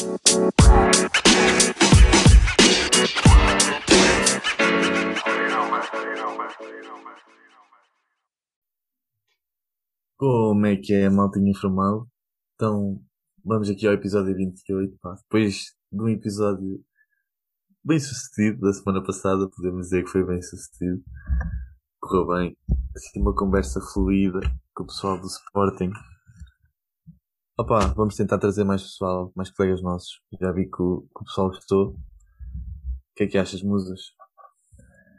Como é que é, maltinha informal? Então, vamos aqui ao episódio 28, pá. Depois de um episódio bem sucedido da semana passada, podemos dizer que foi bem sucedido. Correu bem. Assim, uma conversa fluida com o pessoal do Sporting. Opa, vamos tentar trazer mais pessoal, mais colegas nossos. Já vi que o, que o pessoal gostou. O que é que achas, musas?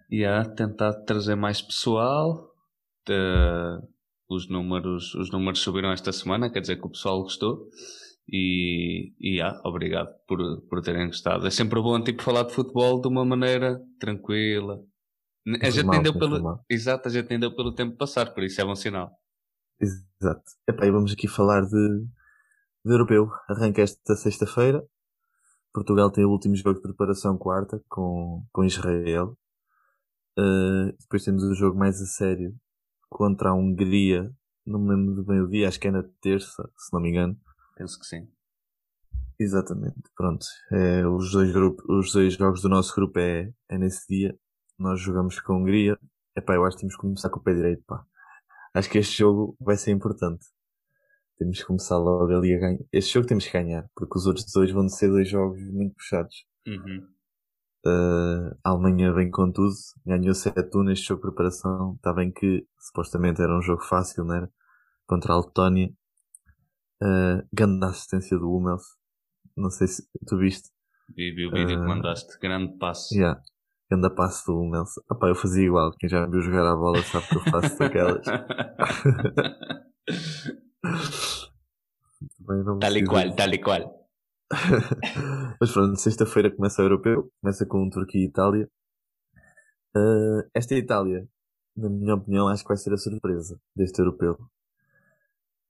E yeah, tentar trazer mais pessoal. Os números, os números subiram esta semana, quer dizer que o pessoal gostou. E, e ah, obrigado por, por terem gostado. É sempre bom tipo, falar de futebol de uma maneira tranquila. A gente Informal, entendeu pelo, exato, a gente entendeu pelo tempo passar, por isso é bom sinal. Exato. Epá, e vamos aqui falar de, de europeu. Arranca esta sexta-feira. Portugal tem o último jogo de preparação quarta com, com Israel. Uh, depois temos o jogo mais a sério contra a Hungria. Não me lembro bem o dia, acho que é na terça, se não me engano. Penso que sim. Exatamente, pronto. É, os, dois grupos, os dois jogos do nosso grupo é, é nesse dia. Nós jogamos com a Hungria. Epá, eu acho que temos que começar com o pé direito, pá. Acho que este jogo vai ser importante. Temos que começar logo ali a ganhar. Este jogo temos que ganhar, porque os outros dois vão ser dois jogos muito puxados. Uhum. Uh, a Alemanha vem com tudo, ganhou 7-1 neste jogo de preparação. Está bem que supostamente era um jogo fácil, não era? Contra a Letónia. Uh, grande assistência do Hummels. Não sei se tu viste. Vi, vi o vídeo que Ah, mandaste, grande passo. Yeah. Grande passo do Hummels. Ah, pá, eu fazia igual. Quem já me viu jogar a bola sabe que eu faço daquelas. Tal e qual, tal e qual. Mas pronto, sexta-feira começa o europeu, começa com Turquia e Itália. Uh, esta Itália, na minha opinião, acho que vai ser a surpresa deste europeu.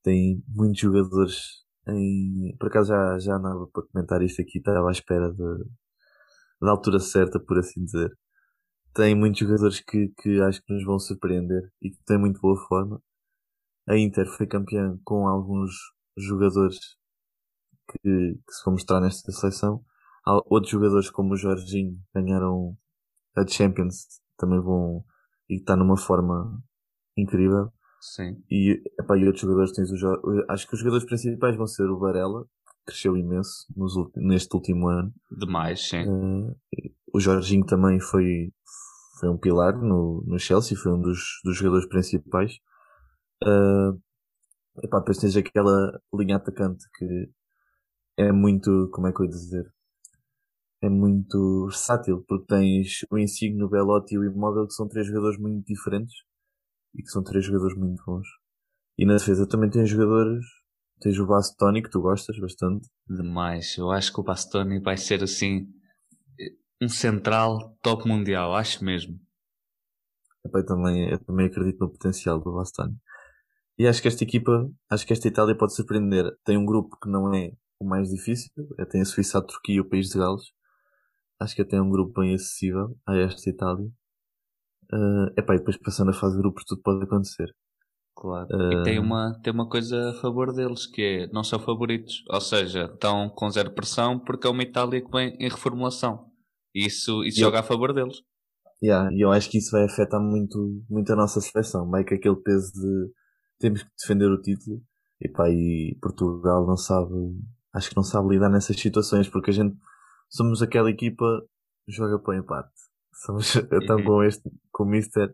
Tem muitos jogadores em. Por acaso já, já andava para comentar isto aqui, estava à espera de, da altura certa, por assim dizer. Tem muitos jogadores que, que acho que nos vão surpreender e que têm muito boa forma. A Inter foi campeã com alguns jogadores que, que se vão mostrar nesta seleção. Há outros jogadores como o Jorginho ganharam a Champions, também vão e está numa forma incrível. Sim. E, epá, e outros jogadores tens o Jo- acho que os jogadores principais vão ser o Varela, que cresceu imenso nos neste último ano. Demais, sim. Eh, o Jorginho também foi, foi um pilar no, no Chelsea, foi um dos, dos jogadores principais. Uh, epá, depois tens aquela linha atacante que é muito, como é que eu ia dizer? É muito versátil, porque tens o Insigne, o Belotti e o Immobile, que são três jogadores muito diferentes e que são três jogadores muito bons. E na defesa também tens jogadores, tens o Bastoni, que tu gostas bastante, Demais. Eu acho que o Bastoni vai ser assim um central top mundial, acho mesmo. Eu também, eu também acredito no potencial do Bastoni. E acho que esta equipa, acho que esta Itália pode surpreender. Tem um grupo que não é o mais difícil, é, tem a Suíça, a Turquia e o País de Gales. Acho que até é um grupo bem acessível a esta Itália. Uh, epá, e depois passando a fase de grupos tudo pode acontecer. Claro. Ah. E tem uma, tem uma coisa a favor deles, que é não são favoritos. Ou seja, estão com zero pressão porque é uma Itália que vem em reformulação. E isso, isso eu- joga a favor deles. Yeah, e eu acho que isso vai afetar muito, muito a nossa seleção. Vai com aquele peso de temos que defender o título. E pá, e Portugal não sabe, acho que não sabe lidar nessas situações, porque a gente somos aquela equipa que joga para o empate. Somos, Uhum. com este, com o Mister,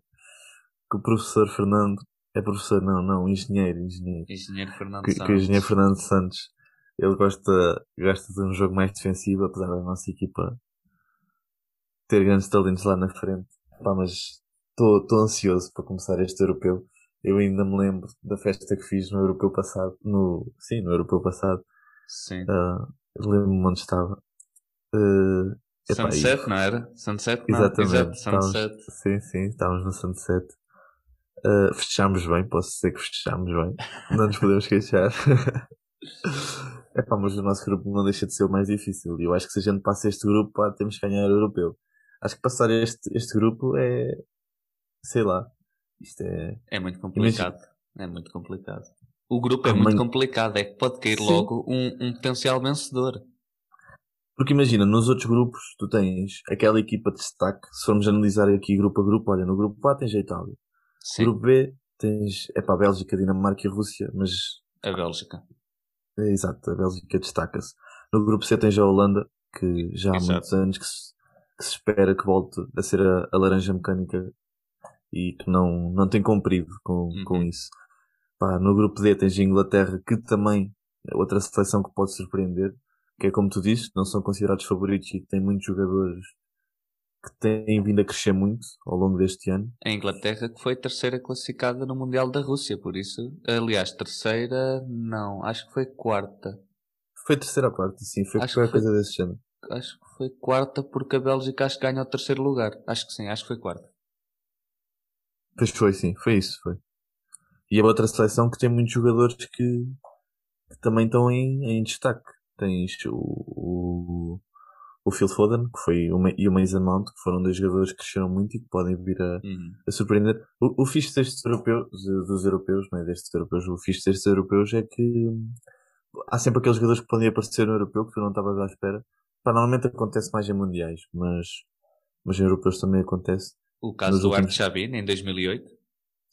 com o professor Fernando, é professor, não, não, engenheiro, engenheiro. Engenheiro Fernando Que, que Santos. o engenheiro Fernando Santos, ele gosta, gosta de um jogo mais defensivo, apesar da nossa equipa ter grandes talentos lá na frente. Pá, mas estou ansioso para começar este europeu. Eu ainda me lembro da festa que fiz no europeu passado, no, sim, no europeu passado. Sim. Ah, Lembro-me onde estava. Ah, epá, e- Sunset, não era? Sunset, não. Exatamente. Exato, Estávamos- Sunset. Sim, sim, estávamos no Sunset. Uh, fechámos bem, posso dizer que fechámos bem. Não nos podemos queixar. é pá, mas o nosso grupo não deixa de ser o mais difícil. E eu acho que se a gente passa este grupo, pá, temos que ganhar o europeu. Acho que passar este, este grupo é. Sei lá. Isto é. É muito complicado. É muito complicado. O grupo é Ah, muito complicado. É que pode cair Sim. logo um, um potencial vencedor. Porque imagina, nos outros grupos, tu tens aquela equipa de destaque. Se formos analisar aqui grupo a grupo, olha, no grupo A tens a Itália. Sim, Grupo B tens, é para a Bélgica, Dinamarca e Rússia, mas a Bélgica. é exato, a Bélgica destaca-se. No grupo C tens a Holanda, que já há Exato. muitos anos que se, que se espera que volte a ser a, a laranja mecânica e que não, não tem cumprido com, Uhum. com isso. Pá, no grupo D tens a Inglaterra, que também é outra seleção que pode surpreender, que é como tu dizes, não são considerados favoritos e que tem muitos jogadores que têm vindo a crescer muito ao longo deste ano. A Inglaterra que foi terceira classificada no Mundial da Rússia, por isso, aliás, terceira, não, acho que foi quarta. Foi terceira ou quarta, sim, foi Acho qualquer que foi- coisa desse género. Acho que foi quarta porque a Bélgica acho que ganhou o terceiro lugar. Acho que sim, acho que foi quarta. Pois foi, sim, foi isso, foi. E a outra seleção que tem muitos jogadores que, que também estão em, em destaque. Tens o, o, o Phil Foden, que foi, o e o Mason Mount, que foram dois jogadores que cresceram muito e que podem vir a, Uhum. a surpreender. O, o fixe destes europeus, dos europeus, não é destes europeus, o fixe destes europeus é que há sempre aqueles jogadores que podem aparecer no europeu que tu não estavas à espera. Pá, normalmente acontece mais em mundiais, mas, mas em europeus também acontece. O caso Nos do últimos- Chabin em 2008.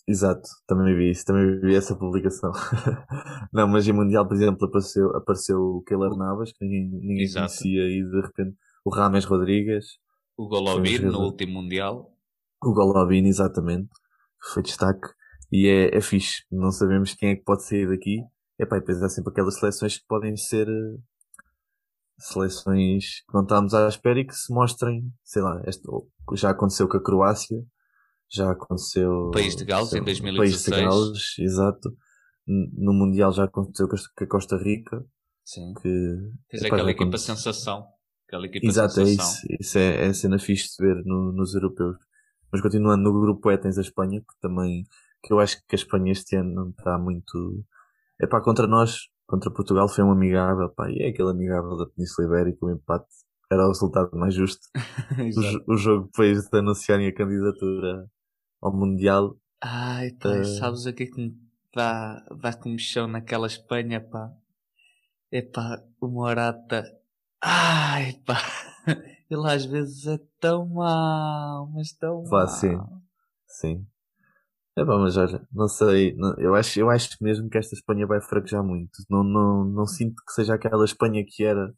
Exato, também vi isso, também vi essa publicação. não, mas em Mundial, por exemplo, apareceu, apareceu o Keylor Navas, que ninguém, ninguém conhecia, e de repente o Rames Rodrigues, O Golovin no último Mundial. o Golovin, exatamente, foi destaque, e é, é fixe, não sabemos quem é que pode sair daqui. Epá, e depois há sempre aquelas seleções que podem ser eh, seleções que não estamos à espera e que se mostrem, sei lá, este, já aconteceu com a Croácia, já aconteceu. País de Gales sei em lá, 2016. País de Gales, exato. No Mundial já aconteceu com a- Costa Rica, Sim. que. Tens epá, aquela equipa aconteceu. sensação. Aquela equipa Exato, é sensação. isso. Isso é, é a cena fixe de ver no- nos europeus. Mas continuando no grupo E tens a Espanha, que também, que eu acho que a Espanha este ano não está muito, é pá, contra nós, contra Portugal foi um amigável, pá, e é aquele amigável da Península Ibérica, o empate era o resultado mais justo. O, o jogo depois de anunciarem a candidatura ao Mundial, Ai, pá, Eh. sabes o que é que me dá, dá naquela Espanha, pá? É pá, o Morata. Ai, pá. Ele às vezes é tão mau, mas tão mau. sim. sim. É pá, mas olha, não sei, não- eu acho, eu acho mesmo que esta Espanha vai fraquejar muito. Não, não, não sinto que seja aquela Espanha que era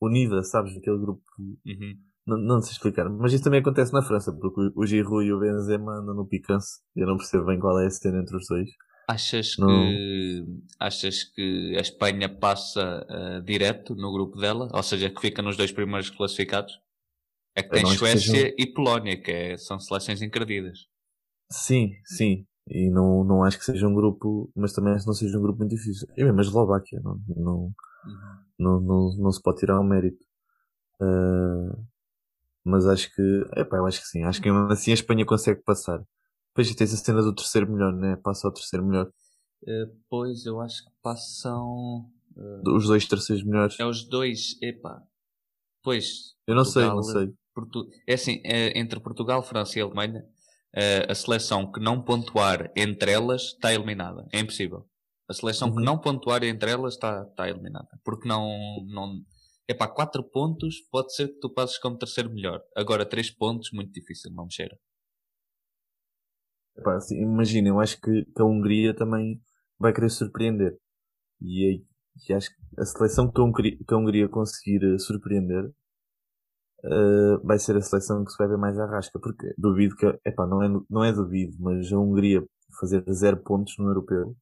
unida, sabes, aquele grupo Uhum. Não, não sei explicar, mas isso também acontece na França, porque o, Giroud e o Benzema andam no picance e eu não percebo bem qual é a cena entre os dois. Achas Não. que achas que a Espanha passa eh, direto no grupo dela? Ou seja, que fica nos dois primeiros classificados? É que tem acho que Suécia seja- e Polónia, que é- são seleções encardidas. Sim, sim, e não, não acho que seja um grupo, mas também acho que não seja um grupo muito difícil. E mesmo a Eslováquia, não, não, Uhum. não, não, não se pode tirar o mérito. Ah, mas acho que, epá, eu acho que sim, acho que assim a Espanha consegue passar. Depois tens a cena do terceiro melhor, né? Passa ao terceiro melhor. Eh, pois, eu acho que passam. eh, Os dois terceiros melhores. É os dois, epá. Pois. Eu não sei, não Portugal, sei. Portu- É assim, é, entre Portugal, França e Alemanha, eh, a seleção que não pontuar entre elas está eliminada. É impossível. A seleção que Uhum. não pontuar entre elas está, está eliminada. Porque não, não. Epá, 4 pontos pode ser que tu passes como terceiro melhor. Agora 3 pontos, muito difícil, não mexer. Epá, assim, imagina, eu acho que, que a Hungria também vai querer surpreender. E, aí- e acho que a seleção que a Hungria, que a Hungria conseguir eh, surpreender eh, vai ser a seleção que se vai ver mais à rasca. Porque duvido que, epá, não é, não é duvido, mas a Hungria fazer zero pontos no europeu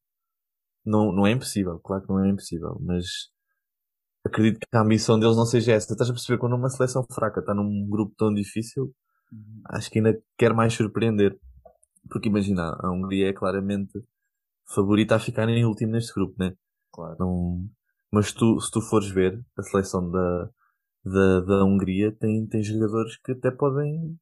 não, não é impossível. Claro que não é impossível, mas acredito que a ambição deles não seja essa. Estás a perceber quando uma seleção fraca está num grupo tão difícil, acho que ainda quer mais surpreender. Porque imagina, a Hungria é claramente favorita a ficar em último neste grupo, né? Claro. Não... Mas tu, se tu fores ver, a seleção da, da, da Hungria tem, tem jogadores que até podem.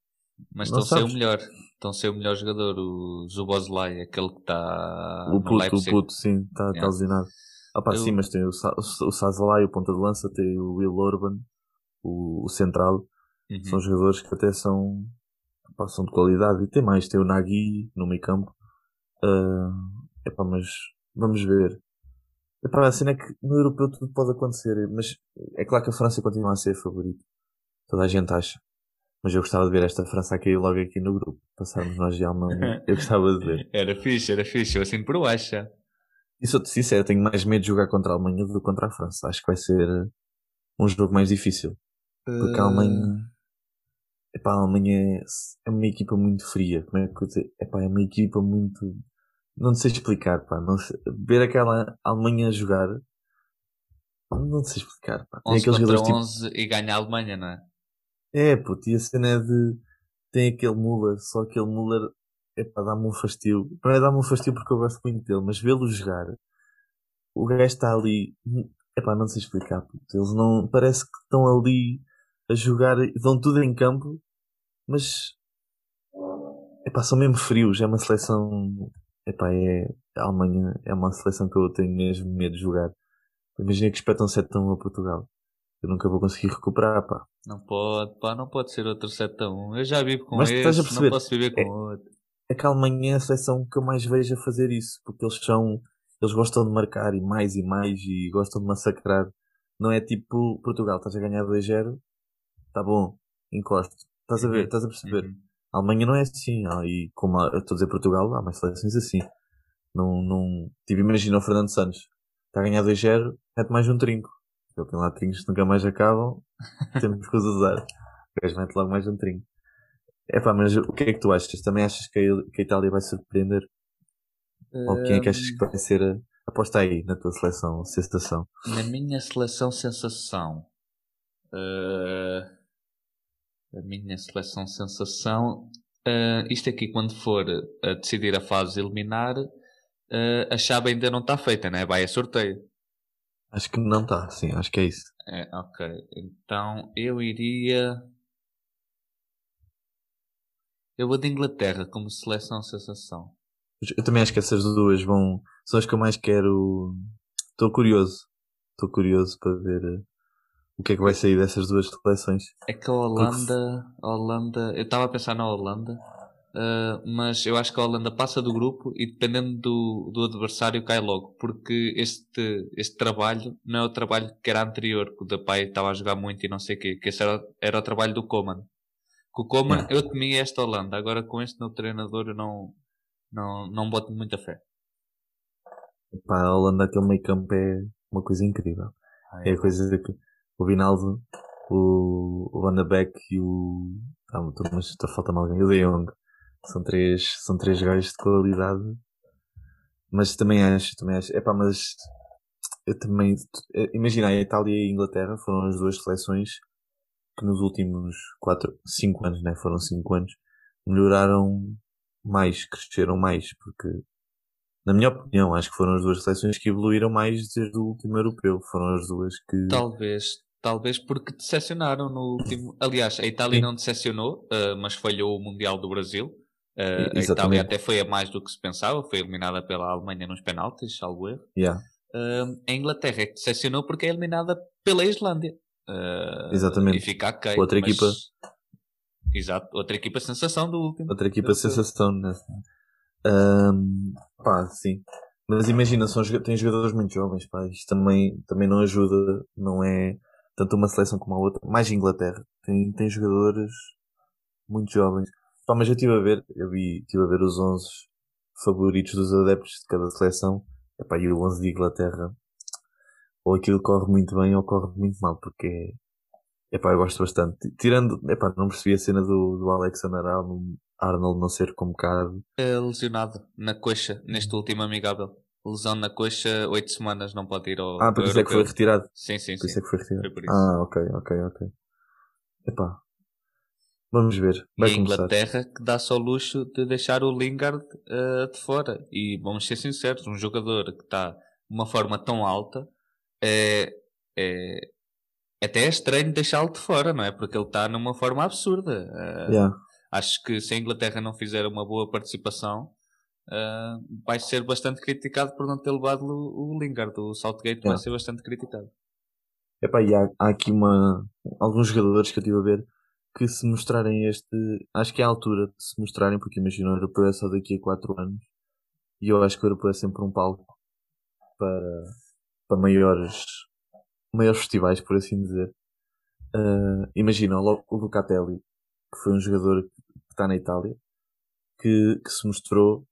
Mas estão a ser o melhor. Estão a ser o melhor jogador, o Zubozlai, aquele que está o puto, o puto, sim, está Yeah. lesionado. Ah pá, Eu- sim, mas tem o, Sa o Sazalai, o ponta de lança, tem o Will Orban, o, o central. Uhum. São jogadores que até são, pá, são de qualidade. E tem mais, tem o Nagui no meio campo. Ah, epá, mas vamos ver. Epá, a cena é que no europeu tudo pode acontecer, mas é claro que a França continua a ser favorito. Toda a gente acha. Mas eu gostava de ver esta França a cair logo aqui no grupo. Passarmos nós de Alemanha. Eu gostava de ver. Era fixe, era fixe. Eu assim por baixo. E sou-te sincero, tenho mais medo de jogar contra a Alemanha do que contra a França. Acho que vai ser um jogo mais difícil. Porque a Alemanha. Epá, a Alemanha é, é uma equipa muito fria. Como é que eu dizer? Epá, é uma equipa muito. Não sei explicar, pá. Não sei... Ver aquela Alemanha jogar. Não sei explicar, pá. Tem 11 aqueles contra 11 tipo... e ganha a Alemanha, não é? É, puto, e a cena é de. Tem aquele Muller, só aquele Muller. Epá, dá-me um fastio. Não é dar-me um fastio porque eu gosto muito dele, mas vê-lo jogar. O gajo está ali. Epá, não sei explicar, puto. Eles não. Parece que estão ali a jogar. Dão tudo em campo, mas. Epá, são mesmo frios. É uma seleção. Epá, é. A Alemanha é uma seleção que eu tenho mesmo medo de jogar. Imagina que espetam 7 a Portugal. Eu nunca vou conseguir recuperar, pá. Não pode, pá, não pode ser outro 7 a 1. Eu já vivo com Mas esse, a não posso viver com é, outro. É que a Alemanha é a seleção que eu mais vejo a fazer isso, porque eles são, eles gostam de marcar e mais e mais e gostam de massacrar. Não é tipo Portugal, estás a ganhar 2-0, tá bom, encosto. Estás a ver, uhum. estás a perceber. Uhum. A Alemanha não é assim, ah, e como eu estou a dizer Portugal, há mais seleções assim. Não, não, tipo, imagina o Fernando Santos, está a ganhar 2-0, é mais um trinco. Ele tem lá trincos que nunca mais acabam, temos que os usar. O gajo mete logo mais um trinco. É pá, mas o que é que tu achas? Também achas que a, que a Itália vai surpreender? Um... Ou quem é que achas que vai ser a. Aposta aí na tua seleção, sensação. Na minha seleção, sensação. Uh... A minha seleção, sensação. Uh, isto aqui, quando for a decidir a fase eliminar, uh, a chave ainda não está feita, né? Vai a sorteio. Acho que não está, sim, acho que é isso. É, ok. Então eu iria. Eu vou de Inglaterra como seleção sensação. Eu também acho que essas duas vão. São as que eu mais quero. Estou curioso. Estou curioso para ver o que é que vai sair dessas duas seleções. É que a Holanda. A Holanda. Eu estava a pensar na Holanda. Uh, mas eu acho que a Holanda passa do grupo e dependendo do, do adversário cai logo, porque este, este trabalho não é o trabalho que era anterior, que o Depay estava a jogar muito e não sei o quê, que esse era, era o trabalho do Coman. Com o Coman eu temia esta Holanda, agora com este novo treinador eu não, não, não boto muita fé. Pá, a Holanda aquele meio campo é uma coisa incrível. Ah, é. é a coisa que o Vinaldo, o, Van de Beek e o. Ah, mas está faltando alguém, o De Jong são três, são três gajos de qualidade. Mas também acho, também acho. Epá, mas eu também. Imagina, a Itália e a Inglaterra foram as duas seleções que nos últimos 4, 5 anos, né? Foram 5 anos, melhoraram mais, cresceram mais, porque, na minha opinião, acho que foram as duas seleções que evoluíram mais desde o último europeu. Foram as duas que. Talvez, talvez porque decepcionaram no último. Aliás, a Itália Sim. não decepcionou, uh, mas falhou o Mundial do Brasil. Uh, a Itália até foi a mais do que se pensava, foi eliminada pela Alemanha nos penaltis, salvo erro. Yeah. Uh, a Inglaterra é que decepcionou porque é eliminada pela Islândia. Exatamente. E fica ok. Outra mas... equipa. Exato, outra equipa sensação do último. Outra equipa sensação, né? Um, pá, sim. Mas imagina, são, tem jogadores muito jovens, pá. Isto também, também não ajuda, não é tanto uma seleção como a outra. Mais Inglaterra. Tem, tem jogadores muito jovens. Pá, mas eu estive a ver, eu vi, estive a ver os 11 favoritos dos adeptos de cada seleção. Epá, e o 11 de Inglaterra, ou aquilo corre muito bem ou corre muito mal, porque epá, eu gosto bastante. Tirando, epá, não percebi a cena do, do Alexander Arnold, Arnold não ser convocado. É lesionado na coxa, neste último amigável. Lesão na coxa, 8 semanas, não pode ir ao. Ah, por isso é que foi retirado. Sim, sim, por sim. isso é que foi retirado. Ah, ok, ok, ok. Epá, Vamos ver. Vai e a Inglaterra que dá só o luxo de deixar o Lingard uh, de fora. E vamos ser sinceros, um jogador que está de uma forma tão alta é, é até é estranho deixá-lo de fora, não é? Porque ele está numa forma absurda. Uh, yeah. Acho que se a Inglaterra não fizer uma boa participação, uh, vai ser bastante criticado por não ter levado o, o Lingard. O Southgate yeah. vai ser bastante criticado. Epá, e há, há aqui uma, alguns jogadores que eu estive a ver que se mostrarem este. Acho que é a altura de se mostrarem, porque imagina, o europeu é só daqui a 4 anos. E eu acho que o europeu é sempre um palco para, para maiores, maiores festivais, por assim dizer. Uh, imagina o, o Lucatelli, que foi um jogador que está na Itália, que, que se mostrou.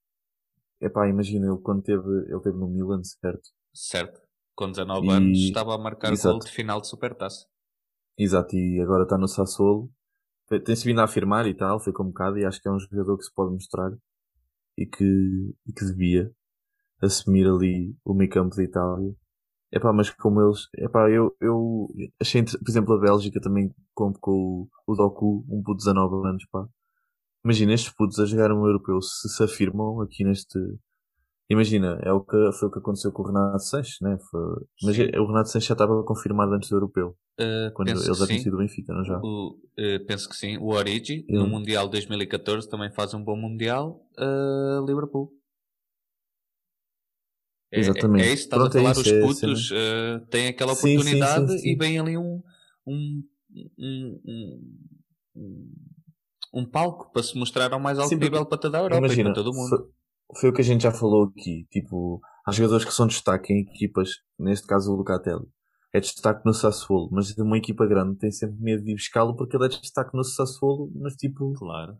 Epá, imagina ele quando teve, ele teve no Milan, certo? Certo. Com 19 e... anos estava a marcar Exato. gol de final de Supertaça. Exato, e agora está no Sassuolo. Tem-se vindo a afirmar e tal, foi convocado e acho que é um jogador que se pode mostrar e que, e que devia assumir ali o meio campo da Itália. Epá, mas como eles, epá, eu, eu achei, por exemplo, a Bélgica também convocou o, o Doku, um puto de 19 anos, pá. Imagina, estes putos a jogar um europeu se se afirmam aqui neste, Imagina, é o que, foi o que aconteceu com o Renato Sanches, né? Foi, mas sim. o Renato Sanches já estava confirmado antes do europeu. Uh, quando ele já tinha sido Benfica, não já? O, uh, penso que sim. O Origi, no Mundial 2014, também faz um bom Mundial. Uh, Liverpool. É, Exatamente. É, é isso, estás Pronto, a falar, é isso, os putos é têm aquela oportunidade sim, sim, e vem ali um, um, um, um, um palco para se mostrar ao mais alto nível para toda a Europa imagina, e para todo o mundo foi o que a gente já falou aqui. Tipo, há jogadores que são destaque em equipas, neste caso o Lucatelli. É destaque no Sassuolo, mas uma equipa grande tem sempre medo de ir buscá-lo porque ele é destaque no Sassuolo, mas tipo. Claro.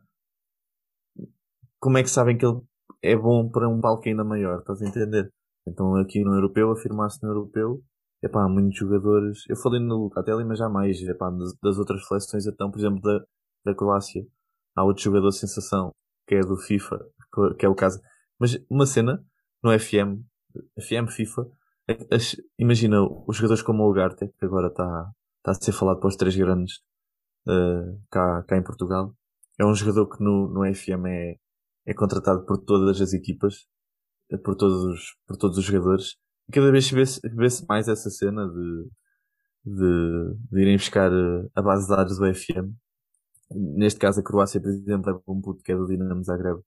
Como é que sabem que ele é bom para um palco ainda maior? Estás a entender? Então aqui no Europeu, afirmar-se no Europeu, é pá, muitos jogadores. Eu falei no Lucatelli, mas já mais, é pá, das, das outras seleções, então, por exemplo, da, da Croácia. Há outro jogador sensação, que é do FIFA, que é o caso. Mas uma cena no FM, FM FIFA, é imagina os jogadores como o Ugarte, que agora está tá a ser falado para os três grandes uh, cá, cá em Portugal. É um jogador que no, no FM é, é contratado por todas as equipas, eh, por todos, por todos os jogadores. E cada vez vê-se vê mais essa cena de, de, de irem buscar eh, a base de dados do FM. Neste caso, a Croácia, por exemplo, é um puto que é do Dinamo Zagreb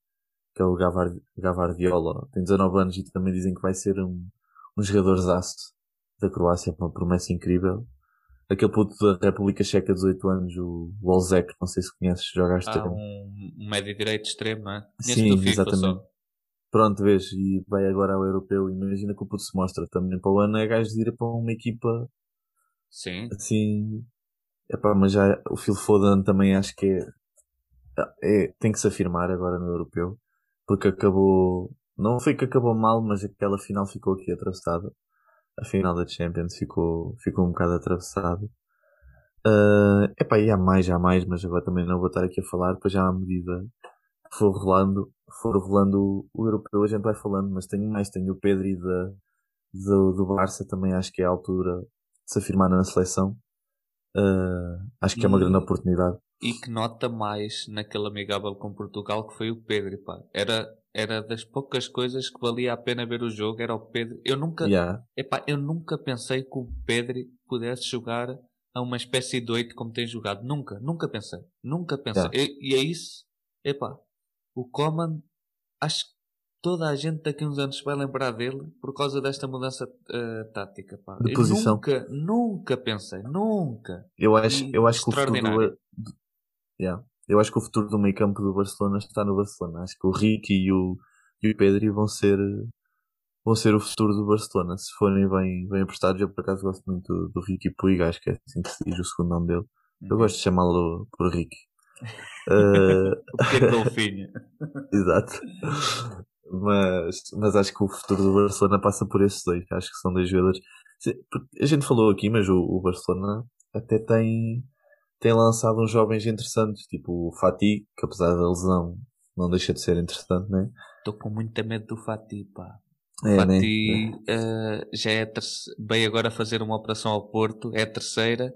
que é o Gavar, Gavardiola, tem 19 anos e também dizem que vai ser um, um jogador zaço da Croácia, uma promessa incrível. Aquele puto da República Checa, 18 anos, o Wolzek, não sei se conheces, joga ah, um, médio direito extremo, não é? Sim, exatamente. Só. Pronto, vês, e vai agora ao europeu, imagina que o puto se mostra também para o ano, é gajo de ir para uma equipa Sim. assim, epá, mas já o Phil Foden também acho que é, é, tem que se afirmar agora no europeu porque acabou. Não foi que acabou mal, mas aquela final ficou aqui atravessada. A final da Champions ficou, ficou um bocado atravessada. Uh, epá, e há mais, há mais, mas agora também não vou estar aqui a falar, depois já à medida que for rolando, for rolando o, europeu a gente vai falando, mas tenho mais, tenho o Pedro e da, do, do Barça também acho que é a altura de se afirmar na seleção. Uh, acho que e... é uma grande oportunidade e que nota mais naquele amigável com Portugal que foi o Pedro, pá. Era, era das poucas coisas que valia a pena ver o jogo, era o Pedro. Eu nunca, yeah. epá, eu nunca pensei que o Pedro pudesse jogar a uma espécie de oito como tem jogado. Nunca, nunca pensei. Nunca pensei. Yeah. E, e é isso, epá, o Coman, acho que toda a gente daqui a uns anos vai lembrar dele por causa desta mudança uh, tática. Pá. De posição. Nunca, nunca pensei, nunca. Eu acho, eu acho que o futuro Yeah. Eu acho que o futuro do meio campo do Barcelona está no Barcelona. Acho que o Ricky e o, e o Pedri vão ser, vão ser o futuro do Barcelona. Se forem bem, bem apostados, eu por acaso gosto muito do, do Ricky Puig, acho que é assim que se diz o segundo nome dele. Eu uhum. gosto de chamá-lo por Ricky. uh... o pequeno golfinho. Exato. Mas, mas acho que o futuro do Barcelona passa por esses dois. Acho que são dois jogadores. A gente falou aqui, mas o, o Barcelona até tem tem lançado uns jovens interessantes, tipo o Fatih, que apesar da lesão não deixa de ser interessante, né? Estou com muito medo do Fatih, pá. É, Fatih né? uh, já é veio agora fazer uma operação ao Porto, é a terceira.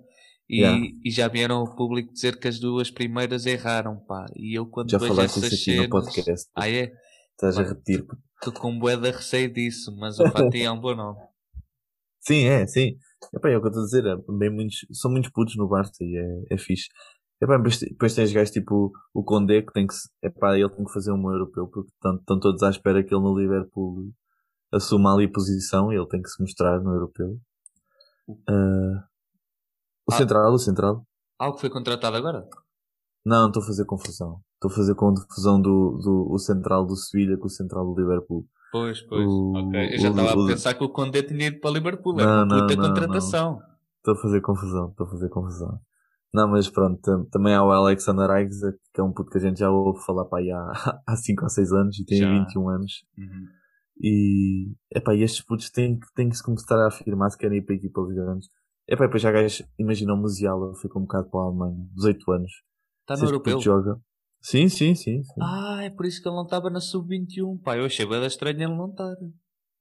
E, yeah. e já vieram ao público dizer que as duas primeiras erraram, pá. E eu quando já vejo essas isso aqui cenas... no podcast. Ah, é? Estás a repetir. Estou com bué de receio disso, mas o Fatih é um bom nome. Sim, é, sim. Epá, é o que eu estou a dizer, é bem muitos, são muitos putos no Barça e é, é fixe. Epá, depois, depois tens gajos tipo o Condé que tem que, epá, ele tem que fazer um europeu porque estão todos à espera que ele no Liverpool assuma ali a posição e ele tem que se mostrar no europeu. Uh, o ah, Central, o Central. Algo que foi contratado agora? Não, estou a fazer confusão. Estou a fazer confusão do, do o Central do Sevilha com o Central do Liverpool. Pois, pois. O, ok. Eu já estava a pensar que o Condé tinha ido para Liverpool. É uma puta não, contratação. Estou a fazer confusão, estou a fazer confusão. Não, mas pronto, também há o Alexander Isaac, que é um puto que a gente já ouve falar para aí há, há 5 ou 6 anos e tem já. 21 anos. Uhum. E, epá, e estes putos têm, têm que se começar a afirmar se querem ir para equipas grandes. Epá, depois já gajo, imagina o Musiala, ficou um bocado para a Alemanha, 18 anos. Está no europeu? Joga. Sim, sim, sim, sim, Ah, é por isso que ele não estava na sub-21. Pá, eu achei bem estranho ele não estar.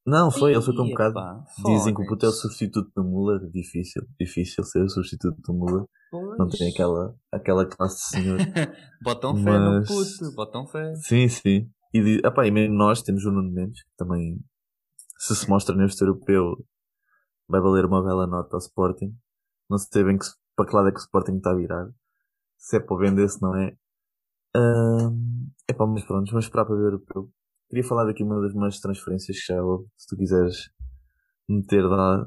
Não, foi, ele ficou um bocado. Pá, Dizem que o puto é o substituto do Muller. Difícil, difícil ser o substituto do Muller. Pois. Não tem aquela, aquela classe de senhor. botam fé Mas... no puto, botam fé. Sim, sim. E, epá, e mesmo nós temos o Nuno Mendes, que também, se se mostra neste europeu, vai valer uma bela nota ao Sporting. Não sei bem que, para que lado é que o Sporting está a virar. Se é para vender, se não é. Uh, epá, mas pronto, vamos esperar para ver o europeu. Queria falar daqui uma das minhas transferências que já houve, se tu quiseres meter lá.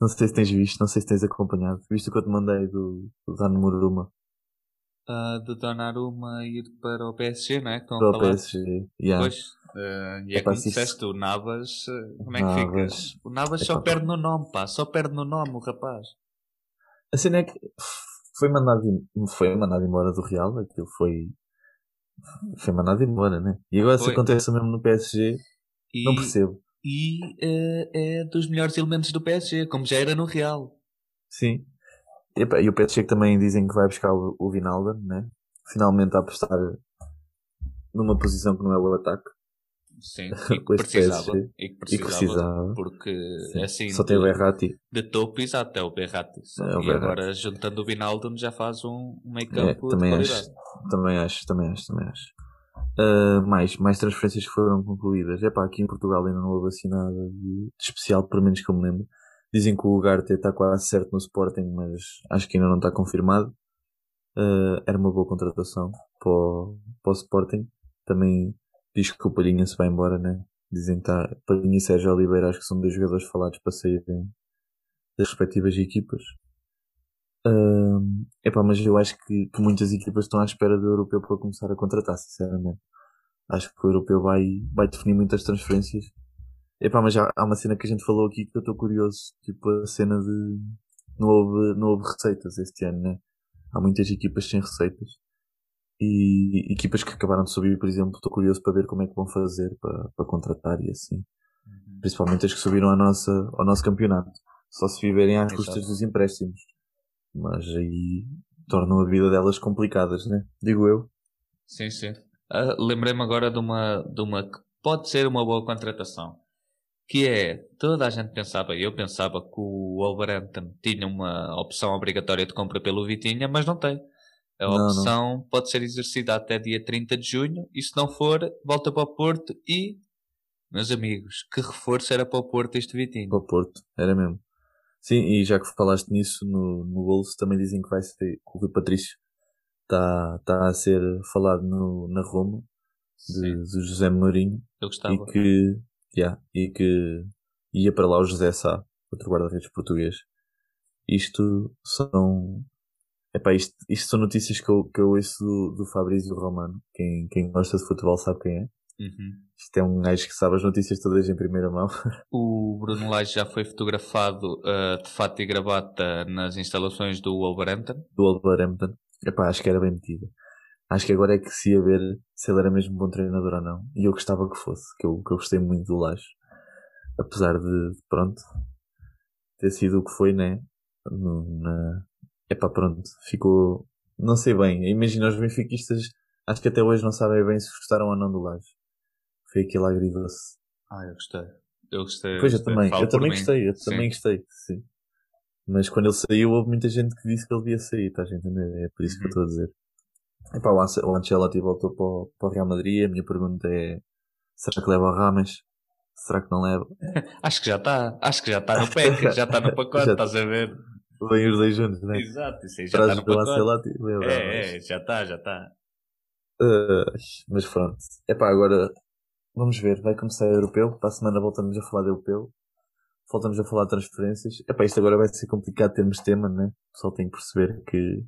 Não sei se tens visto, não sei se tens acompanhado. Visto o que eu te mandei do, do Donnarumma. Uh, do Donnarumma ir para o PSG, não é? Que para o PSG, yeah. Pois, uh, e é, é como disseste, o Navas, uh, como é que Navas. fica? O Navas é só pá. perde no nome, pá, só perde no nome o rapaz. A cena é que foi mandado, foi mandado embora do Real, aquilo foi foi mandado embora, né? E agora se acontece mesmo no PSG, e, não percebo. E uh, é dos melhores elementos do PSG, como já era no Real. Sim. E, e o PSG também dizem que vai buscar o, o Vinalda, né? Finalmente a apostar numa posição que não é o ataque. Sim, e que, precisava, e que precisava. E precisava. Porque Sim. assim. Só tem o Berratti. De topo, exato, até o Berratti. É o e Berratti. agora juntando o Vinaldo já faz um, um campo é, também acho, também acho, também acho, também acho. Uh, mais, mais transferências que foram concluídas. É pá, aqui em Portugal ainda não houve assim nada de, de especial, pelo menos que eu me lembro. Dizem que o Ugarte está quase certo no Sporting, mas acho que ainda não está confirmado. Uh, era uma boa contratação para o, para o Sporting. Também diz que o Palhinha se vai embora, né? Dizem que está. Palhinha e Sérgio Oliveira acho que são dois jogadores falados para saírem das respectivas equipas. Um, epá, mas eu acho que, que, muitas equipas estão à espera do europeu para começar a contratar, sinceramente. Acho que o europeu vai, vai definir muitas transferências. Epá, mas já há uma cena que a gente falou aqui que eu estou curioso, tipo a cena de não houve, não houve receitas este ano, né? Há muitas equipas sem receitas e equipas que acabaram de subir, por exemplo, estou curioso para ver como é que vão fazer para, para contratar e assim. Uhum. Principalmente as que subiram à nossa, ao nosso campeonato. Só se viverem às custas dos empréstimos. Mas aí tornam a vida delas complicadas, né? Digo eu. Sim, sim. Uh, Lembrei-me agora de uma, de uma que pode ser uma boa contratação. Que é, toda a gente pensava, eu pensava que o Wolverhampton tinha uma opção obrigatória de compra pelo Vitinha, mas não tem. A opção não, pode ser exercida até dia 30 de junho e se não for, volta para o Porto e, meus amigos, que reforço era para o Porto este Vitinho? Para o Porto, era mesmo. Sim, e já que falaste nisso no, no Wolves, também dizem que vai ser, o Rui Patrício está, está a ser falado no, na Roma, de, de José Mourinho. Eu gostava. E que, yeah, e que ia para lá o José Sá, outro guarda-redes português. Isto são Epá, isto, isto são notícias que eu, que eu ouço do, do Fabrício Romano. Quem, quem gosta de futebol sabe quem é. Uhum. Isto é um gajo que sabe as notícias todas em primeira mão. O Bruno Lage já foi fotografado uh, de fato e gravata nas instalações do Wolverhampton. Do Wolverhampton. Epá, acho que era bem metido. Acho que agora é que se ia ver se ele era mesmo bom treinador ou não. E eu gostava que fosse, que eu, que eu gostei muito do Lage. Apesar de, pronto, ter sido o que foi, né? No, na, Epá, pronto, ficou. Não sei bem. Imagina os benfiquistas, acho que até hoje não sabem bem se gostaram ou não do Laje. Foi aquele agridoce. Ah, eu gostei. Eu gostei. Pois, eu, eu também. eu também gostei, eu sim. também gostei, sim. Mas quando ele saiu, houve muita gente que disse que ele devia sair, estás a entender? É por isso uhum. que eu estou a dizer. Epá, o Ancelotti voltou para o, para o Real Madrid. A minha pergunta é: será que leva o Rames? Será que não leva? acho que já está. Acho que já está no pack, já está no pacote, estás a ver? Vêm os dois juntos, né? Exato, isso aí já está no pacote. É, é, já está, já está. Uh, mas pronto. É pá, agora vamos ver. Vai começar o europeu. Para a semana voltamos a falar de europeu. Voltamos a falar de transferências. É pá, isto agora vai ser complicado termos tema, né? O pessoal tem que perceber que,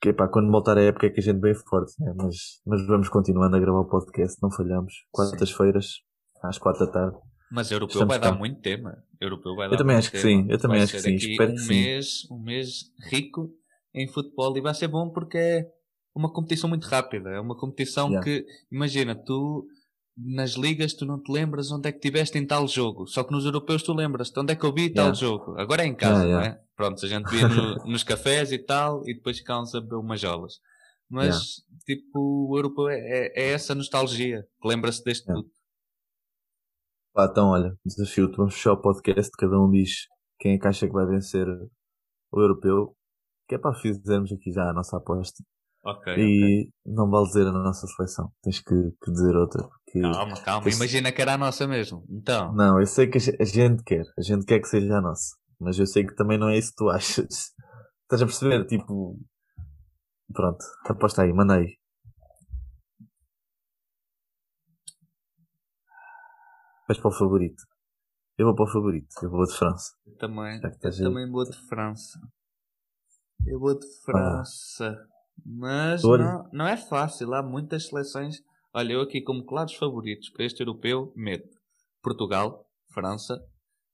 que pá, quando voltar a época é que a gente vem forte, né? mas, mas vamos continuando a gravar o podcast, não falhamos. Quartas-feiras, às quatro da tarde. Mas europeu Estamos vai cá. dar muito tema. Europeu vai eu também acho que sim, eu também vai acho que sim. Espero um que mês, sim. Um mês rico em futebol e vai ser bom porque é uma competição muito rápida. É uma competição yeah. que, imagina, tu nas ligas tu não te lembras onde é que estiveste em tal jogo. Só que nos europeus tu lembras-te onde é que eu vi tal jogo. Agora é em casa, yeah, yeah. não é? Pronto, a gente via no, nos cafés e tal e depois ficávamos a beber umas jolas. Mas, tipo, o europeu é, é, é essa nostalgia que lembra-se deste tudo. Pá, então, olha, desafio-te, vamos fechar o podcast, cada um diz quem é que acha que vai vencer o europeu, que é para fizermos aqui já a nossa aposta. Ok. E okay. não vale dizer a nossa seleção, tens que, que dizer outra. Porque, calma, calma, imagina que era a nossa mesmo. Então. Não, eu sei que a gente quer, a gente quer que seja a nossa, mas eu sei que também não é isso que tu achas. Estás a perceber? Tipo. Pronto, aposta aí, manda aí. Vais para o favorito. Eu vou para o favorito. Eu vou de França. Eu também. Eu também vou de França. Eu vou de França. Ah. Mas não, não é fácil. Há muitas seleções. Olha, eu aqui como claros favoritos para este europeu meto Portugal, França,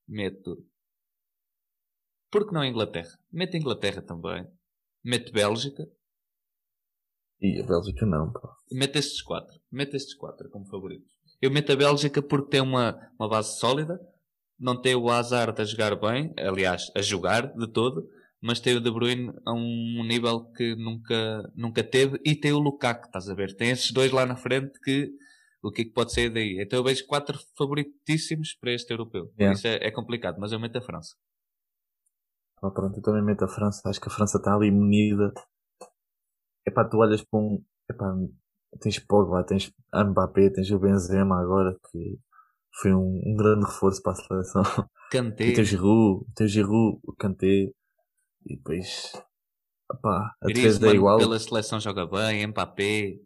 meto. Por que não Inglaterra? Meto Inglaterra também. Meto Bélgica. E a Bélgica não, pá. Meto estes quatro. Meto estes quatro como favoritos. Eu meto a Bélgica porque tem uma, uma base sólida, não tem o azar de jogar bem, aliás, a jogar de todo, mas tem o De Bruyne a um nível que nunca, nunca teve e tem o Lukaku, estás a ver? Tem esses dois lá na frente que o que é que pode sair daí? Então eu vejo quatro favoritíssimos para este europeu. Yeah. Isso é, é, complicado, mas eu meto a França. Ah, pronto, eu também meto a França. Acho que a França está ali munida. É pá, tu olhas para um. Epá, tens Pogba, tens Mbappé, tens o Benzema agora, que foi um, um grande reforço para a seleção. Kanté. Tens Giroud, tens Giroud, o Kanté, e depois, opá, a defesa é igual. pela seleção joga bem, Mbappé.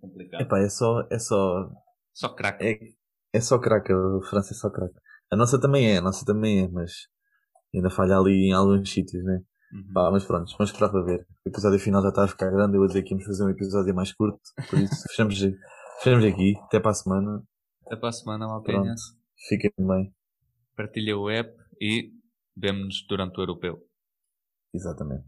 Complicado. Epá, é só, é só... Só craque. É, é só craque, a França é só craque. A nossa também é, a nossa também é, mas ainda falha ali em alguns sítios, né? Uhum. Pá, mas pronto, vamos esperar para ver. O episódio final já está a ficar grande. Eu vou dizer que íamos fazer um episódio mais curto. Por isso, fechamos, fechamos aqui. Até para a semana. Até para a semana, Malpinha. Fiquem bem. Partilha o app e vemo-nos durante o europeu. Exatamente.